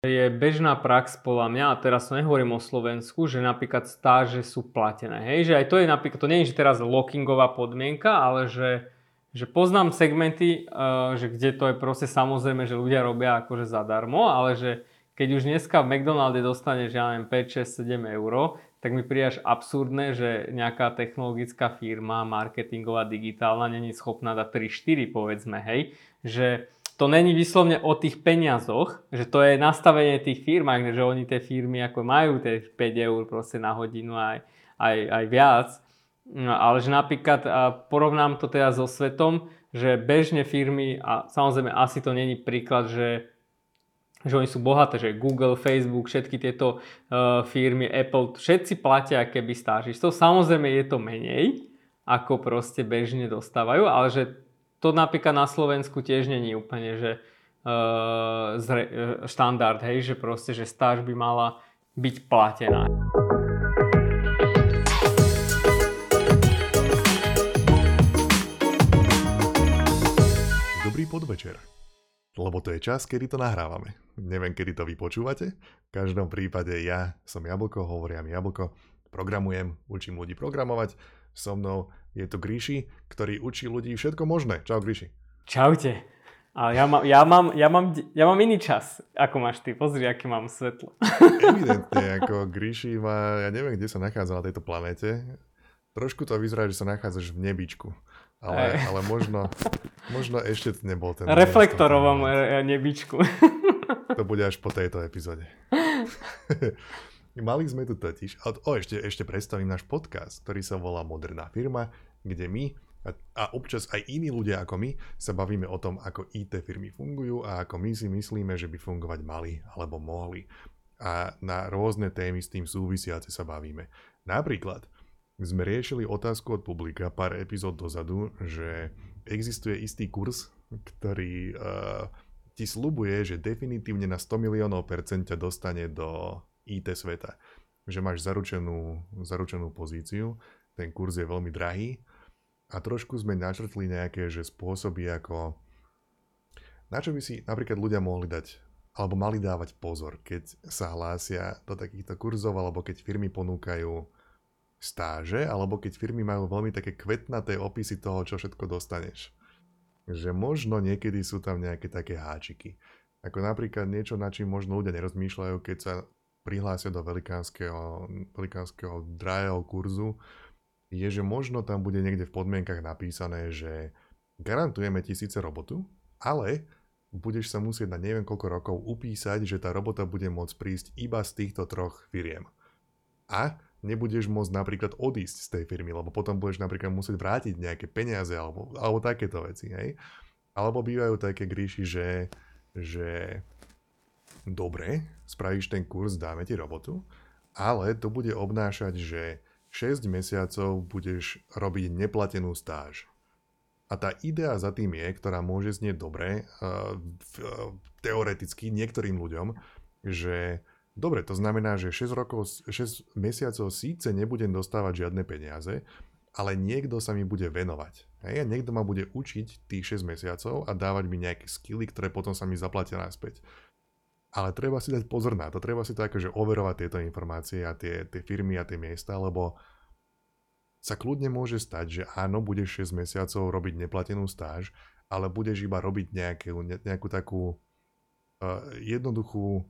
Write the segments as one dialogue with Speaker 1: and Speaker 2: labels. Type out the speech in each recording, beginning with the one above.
Speaker 1: Je bežná prax podľa mňa, a teraz nehovorím o Slovensku, že napríklad stáže sú platené. Hej? Že aj to je napríklad, to nie je že teraz lockingová podmienka, ale že, že poznám segmenty, uh, že kde to je proste samozrejme, že ľudia robia akože zadarmo, ale že keď už dneska v McDonalde dostaneš, ja neviem, 5, 6, 7 eur, tak mi príde až absurdné, že nejaká technologická firma, marketingová, digitálna, není schopná dať 3-4 povedzme, hej, že to není vyslovne o tých peniazoch, že to je nastavenie tých firm, že oni tie firmy ako majú tie 5 eur proste na hodinu aj, aj, aj viac. No, ale že napríklad porovnám to teda so svetom, že bežne firmy, a samozrejme asi to není príklad, že že oni sú bohaté, že Google, Facebook, všetky tieto uh, firmy, Apple, všetci platia keby stážistov. Samozrejme je to menej, ako proste bežne dostávajú, ale že to napríklad na Slovensku tiež není úplne, že uh, zre, uh, štandard, hej, že proste, že stáž by mala byť platená.
Speaker 2: Dobrý podvečer. Lebo to je čas, kedy to nahrávame. Neviem, kedy to vypočúvate. V každom prípade ja som Jablko, hovorím Jablko, programujem, učím ľudí programovať. So mnou je tu Gríši, ktorý učí ľudí všetko možné. Čau Gríši.
Speaker 1: Čaute. Ale ja, mám, ja, mám, ja, mám, ja mám iný čas, ako máš ty. Pozri, aké mám svetlo.
Speaker 2: Evidentne, ako Gríši má, ja neviem, kde sa nachádza na tejto planéte. Trošku to vyzerá, že sa nachádzaš v nebičku. Ale, ale možno, možno ešte to nebol ten...
Speaker 1: Reflektorovom nebičku.
Speaker 2: To bude až po tejto epizóde. Mali sme tu totiž, o, ešte, ešte predstavím náš podcast, ktorý sa volá Moderná firma, kde my a, a občas aj iní ľudia ako my sa bavíme o tom, ako IT firmy fungujú a ako my si myslíme, že by fungovať mali alebo mohli. A na rôzne témy s tým súvisiace sa bavíme. Napríklad sme riešili otázku od publika pár epizód dozadu, že existuje istý kurz, ktorý uh, ti slubuje, že definitívne na 100 miliónov percent ťa dostane do IT sveta. Že máš zaručenú, zaručenú pozíciu, ten kurz je veľmi drahý a trošku sme načrtli nejaké že spôsoby, ako na čo by si napríklad ľudia mohli dať alebo mali dávať pozor, keď sa hlásia do takýchto kurzov alebo keď firmy ponúkajú stáže, alebo keď firmy majú veľmi také kvetnaté opisy toho, čo všetko dostaneš. Že možno niekedy sú tam nejaké také háčiky. Ako napríklad niečo, na čím možno ľudia nerozmýšľajú, keď sa prihlásia do velikánskeho, velikánskeho drahého kurzu, je, že možno tam bude niekde v podmienkach napísané, že garantujeme ti síce robotu, ale budeš sa musieť na neviem koľko rokov upísať, že tá robota bude môcť prísť iba z týchto troch firiem. A nebudeš môcť napríklad odísť z tej firmy, lebo potom budeš napríklad musieť vrátiť nejaké peniaze alebo, alebo takéto veci, hej. Alebo bývajú také gríši, že, že dobre, spravíš ten kurz, dáme ti robotu, ale to bude obnášať, že 6 mesiacov budeš robiť neplatenú stáž. A tá idea za tým je, ktorá môže znieť dobre, uh, teoreticky niektorým ľuďom, že dobre, to znamená, že 6, rokov, 6 mesiacov síce nebudem dostávať žiadne peniaze, ale niekto sa mi bude venovať. Hej? A niekto ma bude učiť tých 6 mesiacov a dávať mi nejaké skily, ktoré potom sa mi zaplatia naspäť. Ale treba si dať pozor na to, treba si to akože overovať tieto informácie a tie, tie firmy a tie miesta, lebo sa kľudne môže stať, že áno, budeš 6 mesiacov robiť neplatenú stáž, ale budeš iba robiť nejakú, nejakú takú uh, jednoduchú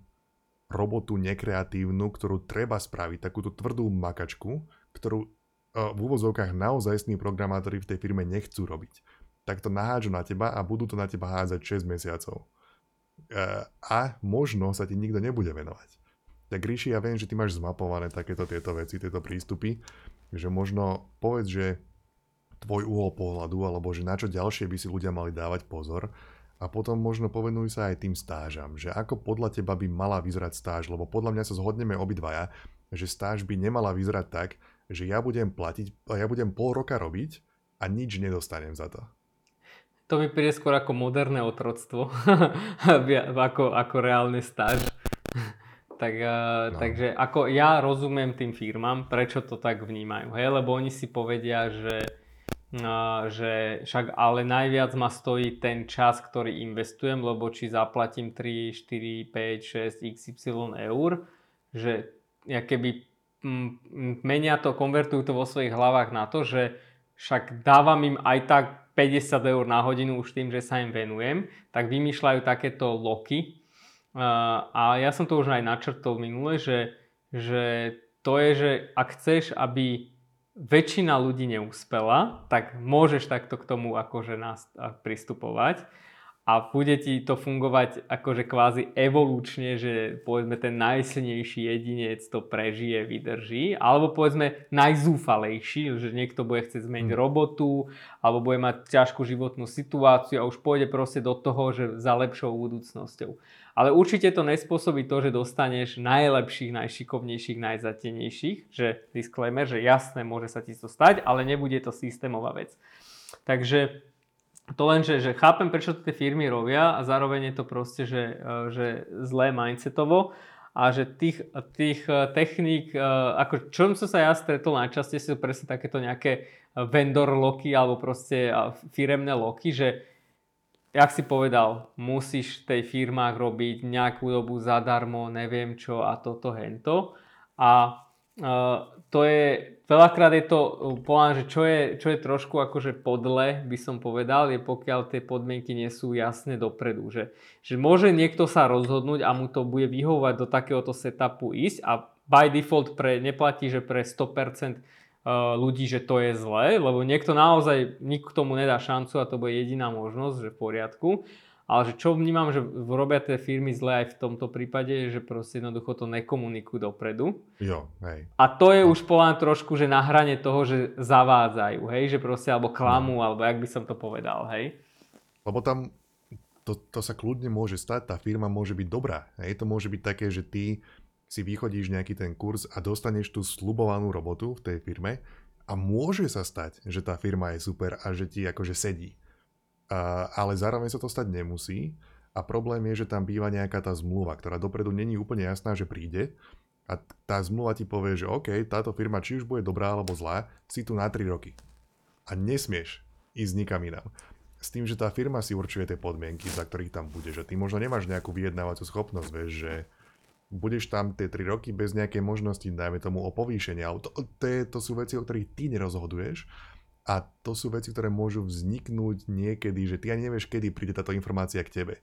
Speaker 2: robotu nekreatívnu, ktorú treba spraviť, takúto tvrdú makačku, ktorú uh, v úvozovkách naozajstní programátori v tej firme nechcú robiť. Tak to nahážu na teba a budú to na teba hádzať 6 mesiacov a možno sa ti nikto nebude venovať. Tak Ríši, ja viem, že ty máš zmapované takéto tieto veci, tieto prístupy, že možno povedz, že tvoj uhol pohľadu, alebo že na čo ďalšie by si ľudia mali dávať pozor a potom možno povenuj sa aj tým stážam, že ako podľa teba by mala vyzerať stáž, lebo podľa mňa sa zhodneme obidvaja, že stáž by nemala vyzerať tak, že ja budem platiť, ja budem pol roka robiť a nič nedostanem za to.
Speaker 1: To mi príde skôr ako moderné otroctvo, ako, ako reálny stáž. tak, no. Takže ako ja rozumiem tým firmám, prečo to tak vnímajú. Hej? Lebo oni si povedia, že že však ale najviac ma stojí ten čas, ktorý investujem, lebo či zaplatím 3, 4, 5, 6, xy eur, že ja keby menia to, konvertujú to vo svojich hlavách na to, že však dávam im aj tak 50 eur na hodinu už tým, že sa im venujem, tak vymýšľajú takéto loky. A ja som to už aj načrtol minule, že, že to je, že ak chceš, aby väčšina ľudí neúspela, tak môžeš takto k tomu akože nás pristupovať a bude ti to fungovať akože kvázi evolučne, že povedzme ten najsilnejší jedinec to prežije, vydrží, alebo povedzme najzúfalejší, že niekto bude chcieť zmeniť mm. robotu, alebo bude mať ťažkú životnú situáciu a už pôjde proste do toho, že za lepšou budúcnosťou. Ale určite to nespôsobí to, že dostaneš najlepších, najšikovnejších, najzatenejších, že disclaimer, že jasné, môže sa ti to stať, ale nebude to systémová vec. Takže to len, že, že chápem, prečo to tie firmy robia a zároveň je to proste, že, e, že zlé mindsetovo a že tých, tých e, techník, e, ako čom som sa ja stretol najčastejšie sú presne takéto nejaké vendor loky alebo proste firemné loky, že jak si povedal, musíš v tej firmách robiť nejakú dobu zadarmo, neviem čo a toto, hento. A to je, veľakrát je to, poviem, že čo je, čo je trošku akože podle, by som povedal, je pokiaľ tie podmienky nie sú jasne dopredu. Že, že môže niekto sa rozhodnúť a mu to bude vyhovovať do takéhoto setupu ísť a by default pre, neplatí, že pre 100% ľudí, že to je zlé, lebo niekto naozaj, nik k tomu nedá šancu a to bude jediná možnosť, že v poriadku. Ale že čo vnímam, že robia tie firmy zle aj v tomto prípade, že proste jednoducho to nekomunikujú dopredu.
Speaker 2: Jo, hej.
Speaker 1: A to je už podľa trošku, že na hrane toho, že zavádzajú, hej, že proste alebo klamú, no. alebo jak by som to povedal, hej.
Speaker 2: Lebo tam to, to sa kľudne môže stať, tá firma môže byť dobrá. Hej, to môže byť také, že ty si vychodíš nejaký ten kurz a dostaneš tú slubovanú robotu v tej firme a môže sa stať, že tá firma je super a že ti akože sedí ale zároveň sa to stať nemusí. A problém je, že tam býva nejaká tá zmluva, ktorá dopredu není úplne jasná, že príde. A tá zmluva ti povie, že OK, táto firma či už bude dobrá alebo zlá, si tu na 3 roky. A nesmieš ísť nikam inám. S tým, že tá firma si určuje tie podmienky, za ktorých tam budeš. A ty možno nemáš nejakú vyjednávacú schopnosť, vieš, že budeš tam tie 3 roky bez nejakej možnosti, dajme tomu o povýšenie. To, to, to sú veci, o ktorých ty nerozhoduješ a to sú veci, ktoré môžu vzniknúť niekedy, že ty ani nevieš, kedy príde táto informácia k tebe.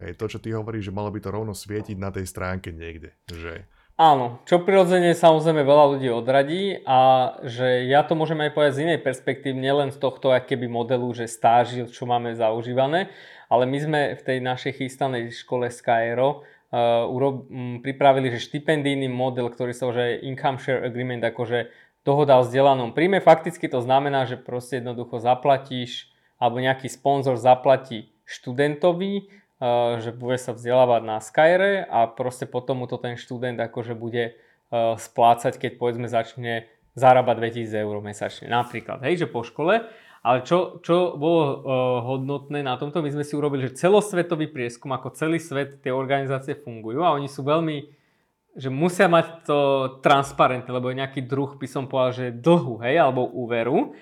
Speaker 2: Hej, to, čo ty hovoríš, že malo by to rovno svietiť na tej stránke niekde. Že...
Speaker 1: Áno, čo prirodzene samozrejme veľa ľudí odradí a že ja to môžem aj povedať z inej perspektívy, nielen z tohto keby modelu, že stáži, čo máme zaužívané, ale my sme v tej našej chystanej škole Skyro uh, urob, um, pripravili, že štipendijný model, ktorý sa už Income Share Agreement, akože dohoda o vzdelanom príjme. Fakticky to znamená, že proste jednoducho zaplatíš alebo nejaký sponzor zaplatí študentovi, eh, že bude sa vzdelávať na Skyre a proste potom mu to ten študent akože bude eh, splácať, keď povedzme začne zarábať 2000 eur mesačne. Napríklad, hej, že po škole. Ale čo, čo bolo uh, hodnotné na tomto, my sme si urobili, že celosvetový prieskum, ako celý svet tie organizácie fungujú a oni sú veľmi že musia mať to transparentné, lebo je nejaký druh, by som povedal, že dlhu, hej, alebo úveru.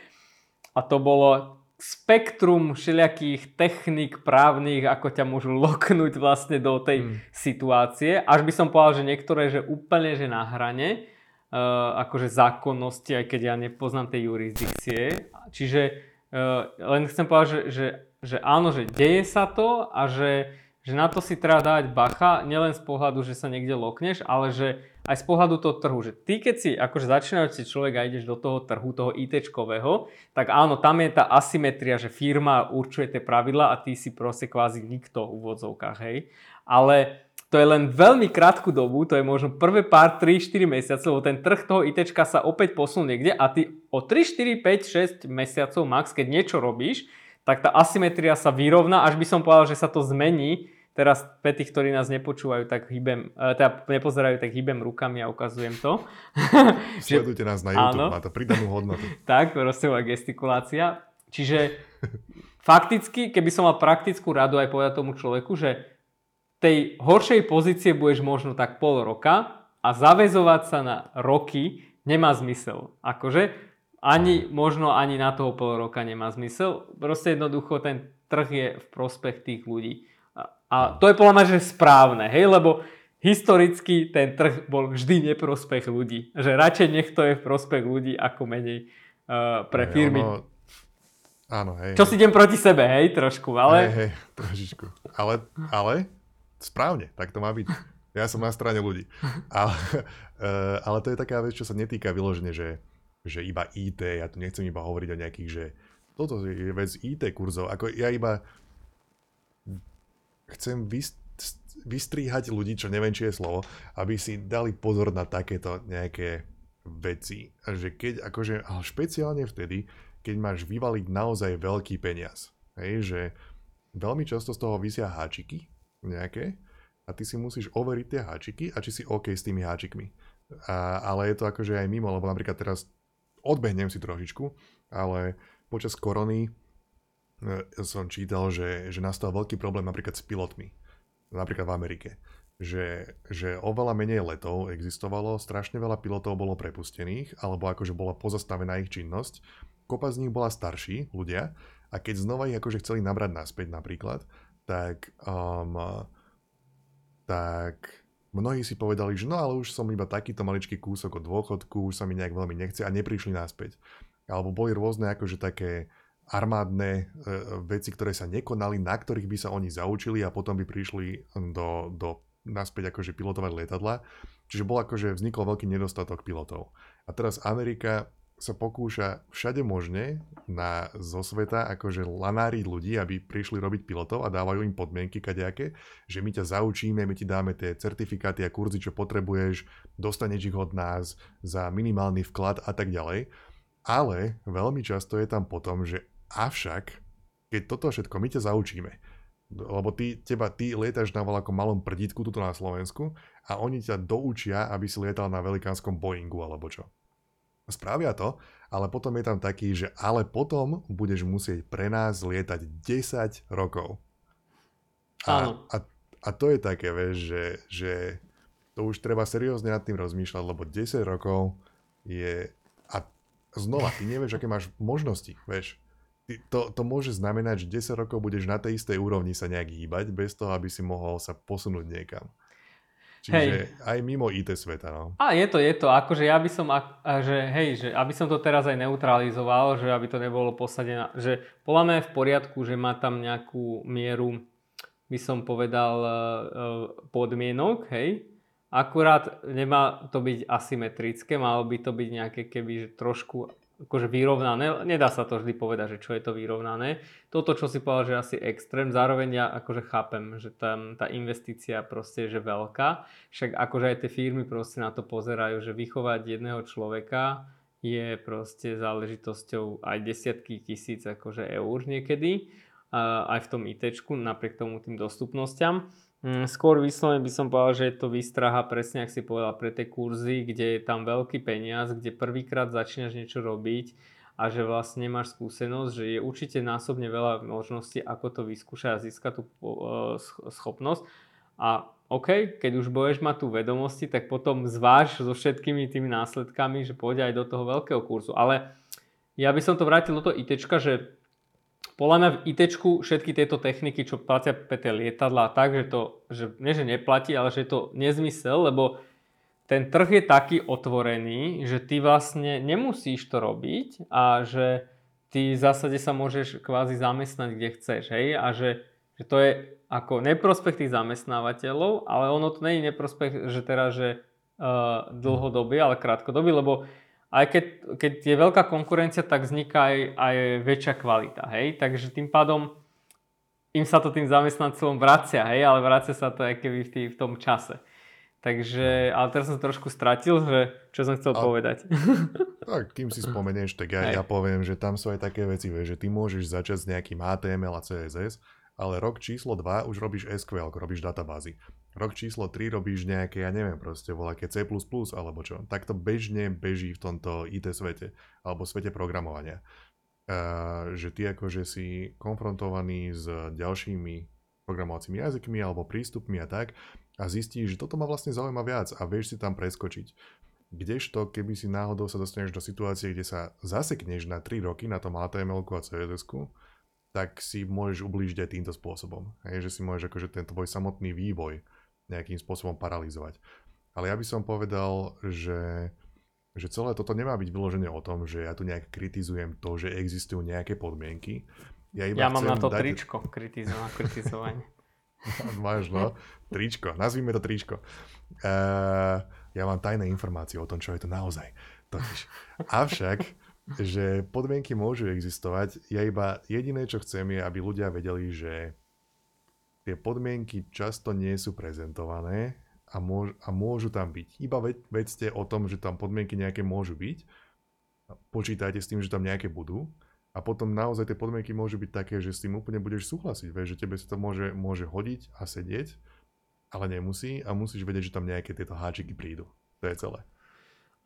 Speaker 1: A to bolo spektrum všelijakých techník právnych, ako ťa môžu loknúť vlastne do tej hmm. situácie. Až by som povedal, že niektoré, že úplne, že na hrane, uh, akože zákonnosti, aj keď ja nepoznám tej jurisdikcie. Čiže uh, len chcem povedať, že, že, že áno, že deje sa to a že že na to si treba dať bacha, nielen z pohľadu, že sa niekde lokneš, ale že aj z pohľadu toho trhu, že ty keď si akože začínajúci človek a ideš do toho trhu, toho ITčkového, tak áno, tam je tá asymetria, že firma určuje tie pravidla a ty si proste kvázi nikto v úvodzovkách, hej. Ale to je len veľmi krátku dobu, to je možno prvé pár 3-4 mesiacov, lebo ten trh toho ITčka sa opäť posunul niekde a ty o 3, 4, 5, 6 mesiacov max, keď niečo robíš, tak tá asymetria sa vyrovná, až by som povedal, že sa to zmení Teraz pre tých, ktorí nás nepočúvajú, tak hýbem, e, teda nepozerajú, tak hýbem rukami a ukazujem to.
Speaker 2: Sledujte nás na YouTube, Áno. má to pridanú hodnotu.
Speaker 1: tak, rozsiahová gestikulácia. Čiže fakticky, keby som mal praktickú radu aj povedať tomu človeku, že tej horšej pozície budeš možno tak pol roka a zavezovať sa na roky nemá zmysel. Akože ani, možno ani na toho pol roka nemá zmysel. Proste jednoducho ten trh je v prospech tých ľudí. A, to je podľa mňa, že správne, hej, lebo historicky ten trh bol vždy neprospech ľudí. Že radšej nech to je v prospech ľudí, ako menej uh, pre firmy. Ono...
Speaker 2: Áno, hej.
Speaker 1: Čo hej. si idem proti sebe, hej, trošku, ale...
Speaker 2: Hej, hej, trošičku. Ale, ale správne, tak to má byť. Ja som na strane ľudí. Ale, uh, ale to je taká vec, čo sa netýka vyložene, že že iba IT, ja tu nechcem iba hovoriť o nejakých, že toto je vec IT kurzov, ako ja iba chcem vystríhať ľudí, čo neviem, či je slovo, aby si dali pozor na takéto nejaké veci. Že keď, akože, ale špeciálne vtedy, keď máš vyvaliť naozaj veľký peniaz. Hej, že veľmi často z toho vysia háčiky nejaké a ty si musíš overiť tie háčiky a či si OK s tými háčikmi. A, ale je to akože aj mimo, lebo napríklad teraz odbehnem si trošičku, ale počas korony som čítal, že, že nastal veľký problém napríklad s pilotmi, napríklad v Amerike. Že, že oveľa menej letov existovalo, strašne veľa pilotov bolo prepustených, alebo akože bola pozastavená ich činnosť. Kopa z nich bola starší ľudia a keď znova ich akože chceli nabrať naspäť napríklad, tak, um, tak Mnohí si povedali, že no ale už som iba takýto maličký kúsok od dôchodku, už sa mi nejak veľmi nechce a neprišli naspäť. Alebo boli rôzne akože také armádne e, veci, ktoré sa nekonali, na ktorých by sa oni zaučili a potom by prišli do, do naspäť akože pilotovať lietadla. Čiže bol akože vznikol veľký nedostatok pilotov. A teraz Amerika sa pokúša všade možne na, zo sveta akože lanáriť ľudí, aby prišli robiť pilotov a dávajú im podmienky kadejaké, že my ťa zaučíme, my ti dáme tie certifikáty a kurzy, čo potrebuješ, dostaneš ich od nás za minimálny vklad a tak ďalej. Ale veľmi často je tam potom, že avšak, keď toto všetko my ťa zaučíme, lebo ty, teba, ty lietaš na veľakom malom prdítku tuto na Slovensku a oni ťa doučia, aby si lietal na velikánskom Boeingu alebo čo spravia to, ale potom je tam taký, že ale potom budeš musieť pre nás lietať 10 rokov. A, a, a to je také, vieš, že, že to už treba seriózne nad tým rozmýšľať, lebo 10 rokov je... A znova, ty nevieš, aké máš možnosti, vieš. To, to môže znamenať, že 10 rokov budeš na tej istej úrovni sa nejak hýbať, bez toho, aby si mohol sa posunúť niekam. Čiže hej. aj mimo IT sveta, no.
Speaker 1: A je to, je to. Akože ja by som, že hej, že aby som to teraz aj neutralizoval, že aby to nebolo posadené, že podľa mňa je v poriadku, že má tam nejakú mieru, by som povedal, e, e, podmienok, hej. Akurát nemá to byť asymetrické, malo by to byť nejaké keby že trošku akože vyrovnané. Nedá sa to vždy povedať, že čo je to vyrovnané. Toto, čo si povedal, že asi extrém, zároveň ja akože chápem, že tam tá investícia proste je že veľká. Však akože aj tie firmy proste na to pozerajú, že vychovať jedného človeka je proste záležitosťou aj desiatky tisíc akože eur niekedy, aj v tom ITčku, napriek tomu tým dostupnosťam. Mm, skôr vyslovene by som povedal, že je to výstraha presne, ak si povedal, pre tie kurzy, kde je tam veľký peniaz, kde prvýkrát začínaš niečo robiť a že vlastne nemáš skúsenosť, že je určite násobne veľa možností, ako to vyskúšať a získať tú schopnosť. A OK, keď už budeš mať tú vedomosti, tak potom zváž so všetkými tými následkami, že pôjde aj do toho veľkého kurzu. Ale ja by som to vrátil do toho ITčka, že podľa mňa v IT všetky tieto techniky, čo platia pre tie lietadlá, tak, že to, že, nie že neplatí, ale že je to nezmysel, lebo ten trh je taký otvorený, že ty vlastne nemusíš to robiť a že ty v zásade sa môžeš kvázi zamestnať, kde chceš, hej, a že, že to je ako neprospech tých zamestnávateľov, ale ono to nie je neprospech, že teraz, že uh, dlhodobý, ale krátkodobý, lebo aj keď, keď je veľká konkurencia, tak vzniká aj, aj väčšia kvalita, hej, takže tým pádom im sa to tým zamestnancom vracia, hej, ale vracia sa to aj keby v, tý, v tom čase. Takže, ale teraz som trošku stratil, že čo som chcel a, povedať.
Speaker 2: Tak, kým si spomenieš, tak ja, ja poviem, že tam sú aj také veci, že ty môžeš začať s nejakým HTML a CSS, ale rok číslo 2 už robíš SQL, robíš databázy. Rok číslo 3 robíš nejaké, ja neviem proste, voľaké C++ alebo čo. Tak to bežne beží v tomto IT svete, alebo svete programovania. Uh, že ty akože si konfrontovaný s ďalšími programovacími jazykmi alebo prístupmi a tak a zistíš, že toto ma vlastne zaujíma viac a vieš si tam preskočiť. Kdežto, keby si náhodou sa dostaneš do situácie, kde sa zasekneš na 3 roky na tom HTML a css tak si môžeš ublížiť aj týmto spôsobom. Hej, že si môžeš akože ten tvoj samotný vývoj nejakým spôsobom paralizovať. Ale ja by som povedal, že, že celé toto nemá byť vyložené o tom, že ja tu nejak kritizujem to, že existujú nejaké podmienky.
Speaker 1: Ja, iba ja mám na to dať... tričko kritizovanie.
Speaker 2: Máš, no. Tričko. Nazvime to tričko. Uh, ja mám tajné informácie o tom, čo je to naozaj. Totiž. Avšak, že podmienky môžu existovať, ja iba jediné, čo chcem je, aby ľudia vedeli, že tie podmienky často nie sú prezentované a, môž, a môžu tam byť. Iba ved, vedzte o tom, že tam podmienky nejaké môžu byť. Počítajte s tým, že tam nejaké budú a potom naozaj tie podmienky môžu byť také, že s tým úplne budeš súhlasiť, vieš, že tebe sa to môže, môže hodiť a sedieť, ale nemusí a musíš vedieť, že tam nejaké tieto háčiky prídu. To je celé.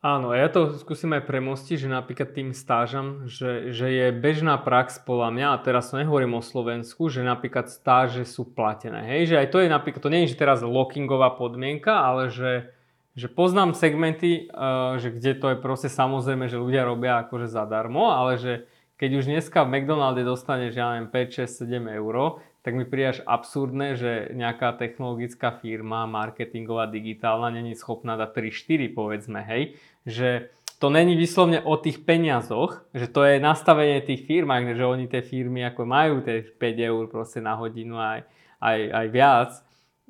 Speaker 1: Áno, ja to skúsim aj premostiť, že napríklad tým stážam, že, že je bežná prax podľa mňa, a teraz nehovorím o Slovensku, že napríklad stáže sú platené. Hej, že aj to je napríklad, to nie je že teraz lockingová podmienka, ale že, že poznám segmenty, uh, že kde to je proste samozrejme, že ľudia robia akože zadarmo, ale že keď už dneska v McDonalde dostaneš, ja neviem, 5, 6, 7 eur, tak mi príde až absurdné, že nejaká technologická firma, marketingová, digitálna, není schopná dať 3-4, povedzme, hej, že to není vyslovne o tých peniazoch, že to je nastavenie tých firm, že oni tie firmy ako majú tie 5 eur proste na hodinu aj, aj, aj viac,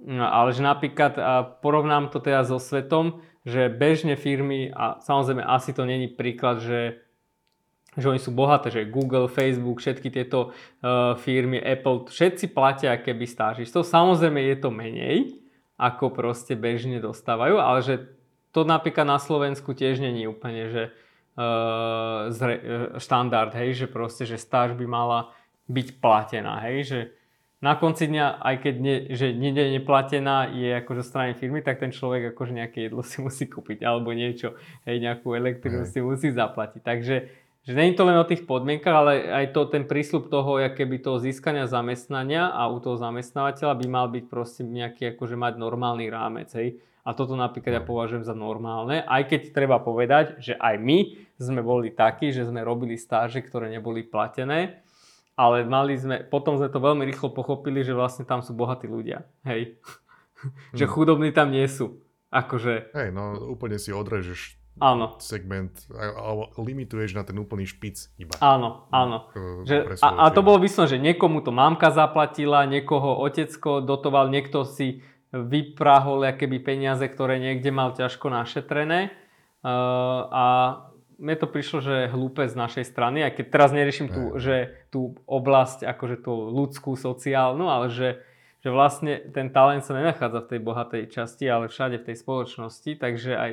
Speaker 1: no, ale že napríklad porovnám to teda so svetom, že bežne firmy, a samozrejme asi to není príklad, že že oni sú bohaté, že Google, Facebook, všetky tieto uh, firmy, Apple, všetci platia keby stážistov. Samozrejme je to menej, ako proste bežne dostávajú, ale že to napríklad na Slovensku tiež není úplne, že uh, zre, uh, štandard, hej, že proste, že stáž by mala byť platená, hej, že na konci dňa, aj keď nie, že nikde neplatená je akože strany firmy, tak ten človek akože nejaké jedlo si musí kúpiť alebo niečo, hej, nejakú elektrinu si musí zaplatiť. Takže že nie je to len o tých podmienkach, ale aj to ten prísľub toho, keby toho získania zamestnania a u toho zamestnávateľa by mal byť proste nejaký akože mať normálny rámec, hej. A toto napríklad ja považujem za normálne, aj keď treba povedať, že aj my sme boli takí, že sme robili stáže, ktoré neboli platené, ale mali sme, potom sme to veľmi rýchlo pochopili, že vlastne tam sú bohatí ľudia, hej. že hm. chudobní tam nie sú. Akože...
Speaker 2: Hej, no úplne si odrežeš
Speaker 1: áno.
Speaker 2: segment, alebo limituješ na ten úplný špic iba.
Speaker 1: Áno, áno. Že, a, a to bolo vyslovene, že niekomu to mamka zaplatila, niekoho otecko dotoval, niekto si vyprahol keby peniaze, ktoré niekde mal ťažko našetrené. Uh, a mne to prišlo, že je hlúpe z našej strany, aj keď teraz neriešim tú, že tú oblasť, akože tú ľudskú, sociálnu, ale že, že vlastne ten talent sa nenachádza v tej bohatej časti, ale všade v tej spoločnosti, takže aj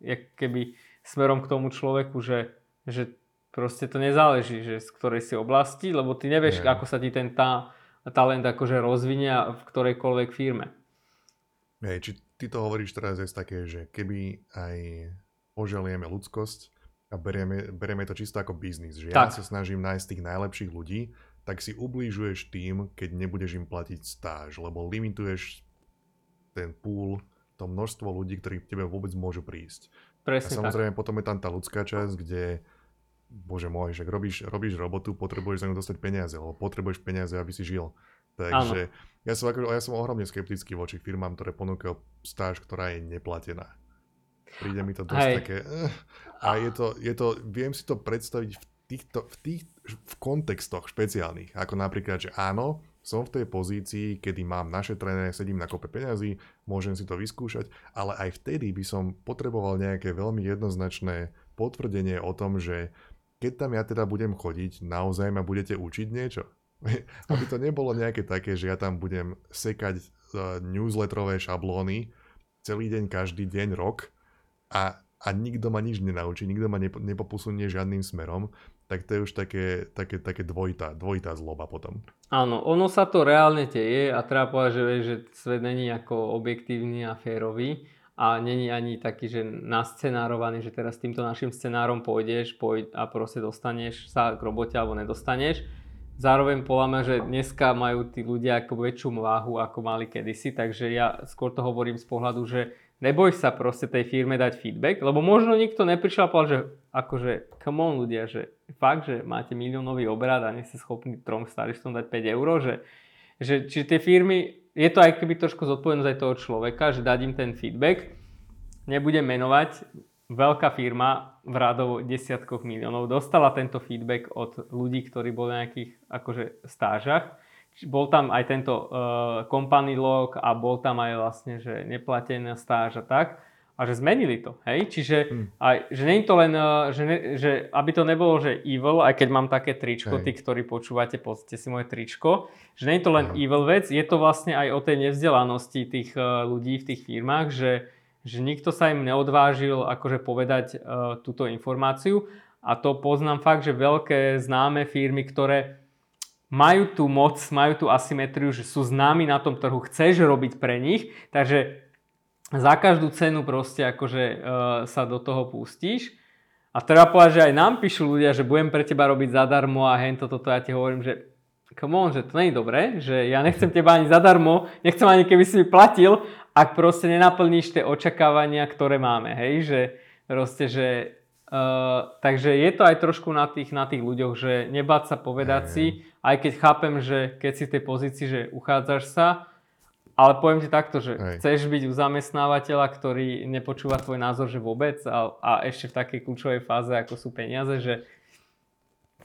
Speaker 1: jak keby smerom k tomu človeku, že, že proste to nezáleží, že z ktorej si oblasti, lebo ty nevieš, Nie. ako sa ti ten tá, talent akože rozvinia v ktorejkoľvek firme.
Speaker 2: Hej, či ty to hovoríš teraz je také, že keby aj poželieme ľudskosť a berieme, berieme to čisto ako biznis, že tak. ja sa snažím nájsť tých najlepších ľudí, tak si ublížuješ tým, keď nebudeš im platiť stáž, lebo limituješ ten pool to množstvo ľudí, ktorí k tebe vôbec môžu prísť.
Speaker 1: Presne
Speaker 2: a samozrejme tak. potom je tam tá ľudská časť, kde bože môj, že robíš, robíš robotu, potrebuješ za ňu dostať peniaze, alebo potrebuješ peniaze, aby si žil. Takže ja som, ako, ja som ohromne skeptický voči firmám, ktoré ponúkajú stáž, ktorá je neplatená. Príde mi to dosť Hej. také... Uh, a je to, je to, viem si to predstaviť v týchto, v tých v kontextoch špeciálnych, ako napríklad, že áno, som v tej pozícii, kedy mám našetrené, sedím na kope peňazí, môžem si to vyskúšať, ale aj vtedy by som potreboval nejaké veľmi jednoznačné potvrdenie o tom, že keď tam ja teda budem chodiť, naozaj ma budete učiť niečo. Aby to nebolo nejaké také, že ja tam budem sekať e, newsletterové šablóny celý deň, každý deň, rok a, a nikto ma nič nenaučí, nikto ma nepoposunie žiadnym smerom, tak to je už také, také, také dvojitá, dvojitá zloba potom.
Speaker 1: Áno, ono sa to reálne deje a treba povedať, že, že svet není ako objektívny a férový a není ani taký, že nascenárovaný, že teraz týmto našim scenárom pôjdeš pôjď a proste dostaneš sa k robote alebo nedostaneš. Zároveň poľa že dneska majú tí ľudia ako väčšiu váhu, ako mali kedysi, takže ja skôr to hovorím z pohľadu, že neboj sa proste tej firme dať feedback, lebo možno nikto neprišiel a povedal, že akože, come on ľudia, že fakt, že máte miliónový obrad a nie ste schopní trom staristom dať 5 eur, že, že či tie firmy, je to aj keby trošku zodpovednosť aj toho človeka, že dať im ten feedback, nebudem menovať, veľká firma v rádovo desiatkoch miliónov dostala tento feedback od ľudí, ktorí boli na nejakých akože stážach. Bol tam aj tento uh, company log a bol tam aj vlastne, že neplatená stáž a tak. A že zmenili to, hej? Čiže hmm. aj, že nie je to len, uh, že, ne, že aby to nebolo, že evil, aj keď mám také tričko, hej. tí, ktorí počúvate, pozrite si moje tričko, že nie je to len evil vec, je to vlastne aj o tej nevzdelanosti tých uh, ľudí v tých firmách, že že nikto sa im neodvážil akože povedať uh, túto informáciu a to poznám fakt, že veľké známe firmy, ktoré majú tú moc, majú tú asymetriu, že sú známi na tom trhu, chceš robiť pre nich, takže za každú cenu proste akože uh, sa do toho pustíš. A treba povedať, že aj nám píšu ľudia, že budem pre teba robiť zadarmo a hento toto ja ti hovorím, že come on, že to nie je dobré, že ja nechcem teba ani zadarmo, nechcem ani keby si mi platil, ak proste nenaplníš tie očakávania, ktoré máme, hej, že proste, že uh, takže je to aj trošku na tých, na tých ľuďoch, že nebáť sa povedať si, aj keď chápem, že keď si v tej pozícii, že uchádzaš sa, ale poviem ti takto, že Hej. chceš byť u zamestnávateľa, ktorý nepočúva tvoj názor, že vôbec a, a ešte v takej kľúčovej fáze, ako sú peniaze, že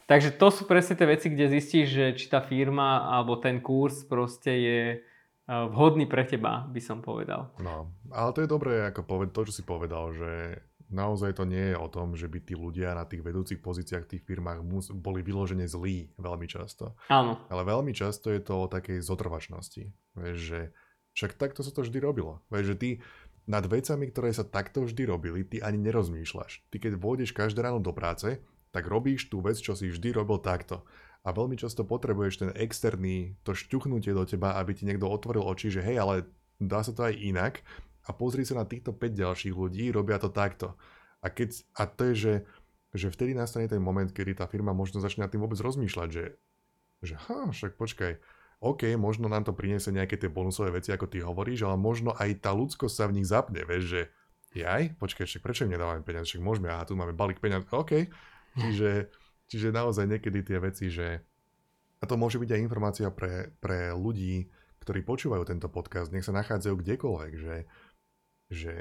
Speaker 1: Takže to sú presne tie veci, kde zistíš, že či tá firma alebo ten kurz proste je vhodný pre teba, by som povedal.
Speaker 2: No, ale to je dobré, ako poved- to, čo si povedal, že naozaj to nie je o tom, že by tí ľudia na tých vedúcich pozíciách v tých firmách mus- boli vyložene zlí veľmi často.
Speaker 1: Áno.
Speaker 2: Ale veľmi často je to o takej zotrvačnosti. Vieš, že však takto sa to vždy robilo. Vieš, že ty nad vecami, ktoré sa takto vždy robili, ty ani nerozmýšľaš. Ty keď vôjdeš každé ráno do práce, tak robíš tú vec, čo si vždy robil takto a veľmi často potrebuješ ten externý, to šťuchnutie do teba, aby ti niekto otvoril oči, že hej, ale dá sa to aj inak a pozri sa na týchto 5 ďalších ľudí, robia to takto. A, keď, a to je, že, že vtedy nastane ten moment, kedy tá firma možno začne nad tým vôbec rozmýšľať, že, že ha, však počkaj, OK, možno nám to priniesie nejaké tie bonusové veci, ako ty hovoríš, ale možno aj tá ľudskosť sa v nich zapne, vieš, že jaj, počkaj, však prečo im nedávame peniaze, však môžeme, aha, tu máme balík peniaz, OK. Čiže Čiže naozaj niekedy tie veci, že... A to môže byť aj informácia pre, pre ľudí, ktorí počúvajú tento podcast, nech sa nachádzajú kdekoľvek, že, že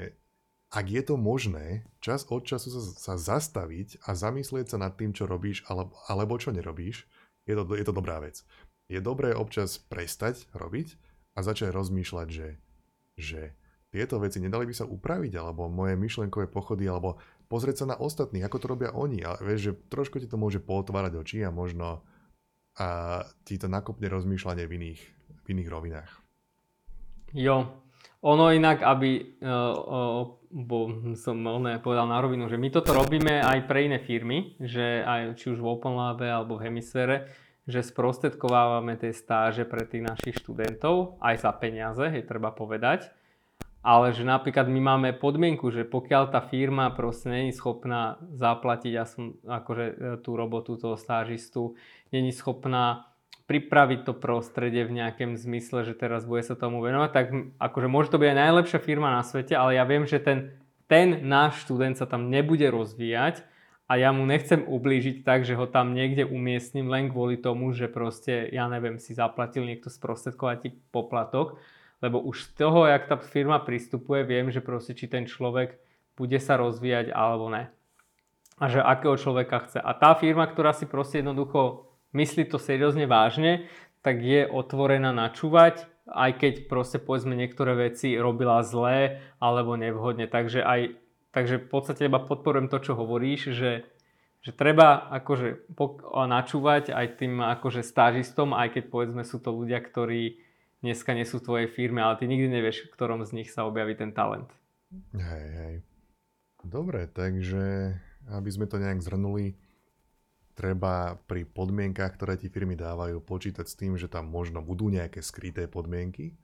Speaker 2: ak je to možné, čas od času sa, sa zastaviť a zamyslieť sa nad tým, čo robíš alebo, alebo čo nerobíš, je to, je to dobrá vec. Je dobré občas prestať robiť a začať rozmýšľať, že, že tieto veci nedali by sa upraviť, alebo moje myšlenkové pochody, alebo pozrieť sa na ostatných, ako to robia oni. A vieš, že trošku ti to môže potvárať oči a možno a ti to nakopne rozmýšľanie v iných, v iných rovinách.
Speaker 1: Jo, ono inak, aby uh, uh, bo som ne, povedal na rovinu, že my toto robíme aj pre iné firmy, že aj či už v Open Labe alebo v Hemisfére, že sprostredkovávame tie stáže pre tých našich študentov aj za peniaze, je treba povedať ale že napríklad my máme podmienku, že pokiaľ tá firma proste není schopná zaplatiť ja som, akože, e, tú robotu toho stážistu, není schopná pripraviť to prostredie v nejakom zmysle, že teraz bude sa tomu venovať, tak akože môže to byť aj najlepšia firma na svete, ale ja viem, že ten, ten náš študent sa tam nebude rozvíjať a ja mu nechcem ublížiť tak, že ho tam niekde umiestním len kvôli tomu, že proste, ja neviem, si zaplatil niekto sprostredkovatý poplatok, lebo už z toho, jak tá firma pristupuje, viem, že proste či ten človek bude sa rozvíjať alebo ne. A že akého človeka chce. A tá firma, ktorá si proste jednoducho myslí to seriózne vážne, tak je otvorená načúvať, aj keď proste povedzme niektoré veci robila zlé alebo nevhodne. Takže aj takže v podstate iba podporujem to, čo hovoríš, že, že treba akože načúvať aj tým akože stážistom, aj keď povedzme sú to ľudia, ktorí dneska nie sú v tvojej firme, ale ty nikdy nevieš, v ktorom z nich sa objaví ten talent.
Speaker 2: Hej, hej. Dobre, takže aby sme to nejak zhrnuli, treba pri podmienkach, ktoré ti firmy dávajú, počítať s tým, že tam možno budú nejaké skryté podmienky.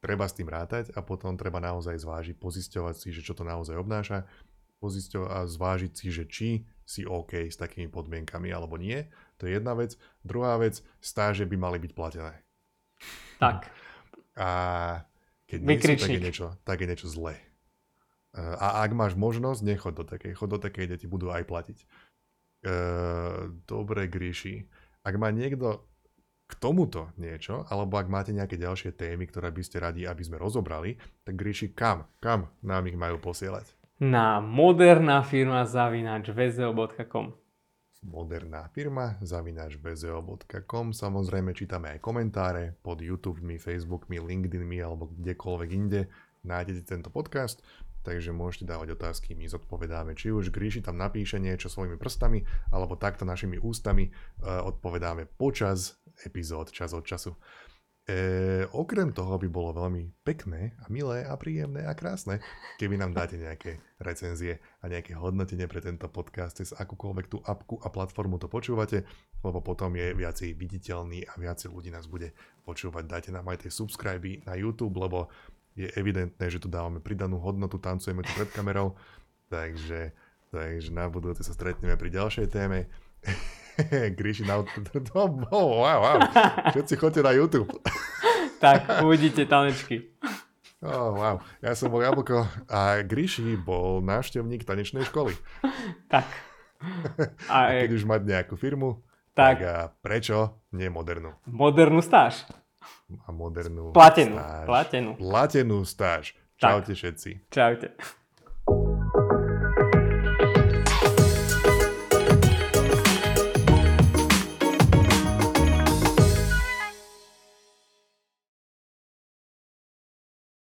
Speaker 2: Treba s tým rátať a potom treba naozaj zvážiť, pozisťovať si, že čo to naozaj obnáša, pozisťovať a zvážiť si, že či si OK s takými podmienkami alebo nie. To je jedna vec. Druhá vec, stáže by mali byť platené.
Speaker 1: Tak.
Speaker 2: A keď nie sú, tak je niečo, tak je niečo zlé. A ak máš možnosť, nechod do takej. Chod do takej, kde ti budú aj platiť. Uh, dobre, Gríši. Ak má niekto k tomuto niečo, alebo ak máte nejaké ďalšie témy, ktoré by ste radi, aby sme rozobrali, tak Gríši, kam? Kam nám ich majú posielať?
Speaker 1: Na moderná firma zavinač vzeo.com
Speaker 2: Moderná firma zavinač vzeo.com Samozrejme čítame aj komentáre pod YouTubemi, Facebookmi, LinkedInmi alebo kdekoľvek inde nájdete tento podcast takže môžete dávať otázky, my zodpovedáme. Či už Gríši tam napíše niečo svojimi prstami, alebo takto našimi ústami uh, odpovedáme počas epizód, čas od času. E, okrem toho by bolo veľmi pekné a milé a príjemné a krásne, keby nám dáte nejaké recenzie a nejaké hodnotenie pre tento podcast cez akúkoľvek tú apku a platformu to počúvate, lebo potom je viacej viditeľný a viacej ľudí nás bude počúvať. Dajte nám aj tie subscriby na YouTube, lebo je evidentné, že tu dávame pridanú hodnotu, tancujeme tu pred kamerou, takže, takže na budúce sa stretneme pri ďalšej téme. Gríši na... Oh, wow, wow. Všetci chodte na YouTube.
Speaker 1: tak, uvidíte tanečky.
Speaker 2: Oh, wow. Ja som bol Jablko a Gríši bol návštevník tanečnej školy.
Speaker 1: tak.
Speaker 2: A, a keď už mať nejakú firmu, tak, tak a prečo nie modernú?
Speaker 1: Modernú stáž
Speaker 2: a modernú
Speaker 1: platenú,
Speaker 2: stáž.
Speaker 1: Platenú.
Speaker 2: Platenú stáž. Čaute tak. všetci.
Speaker 1: Čaute.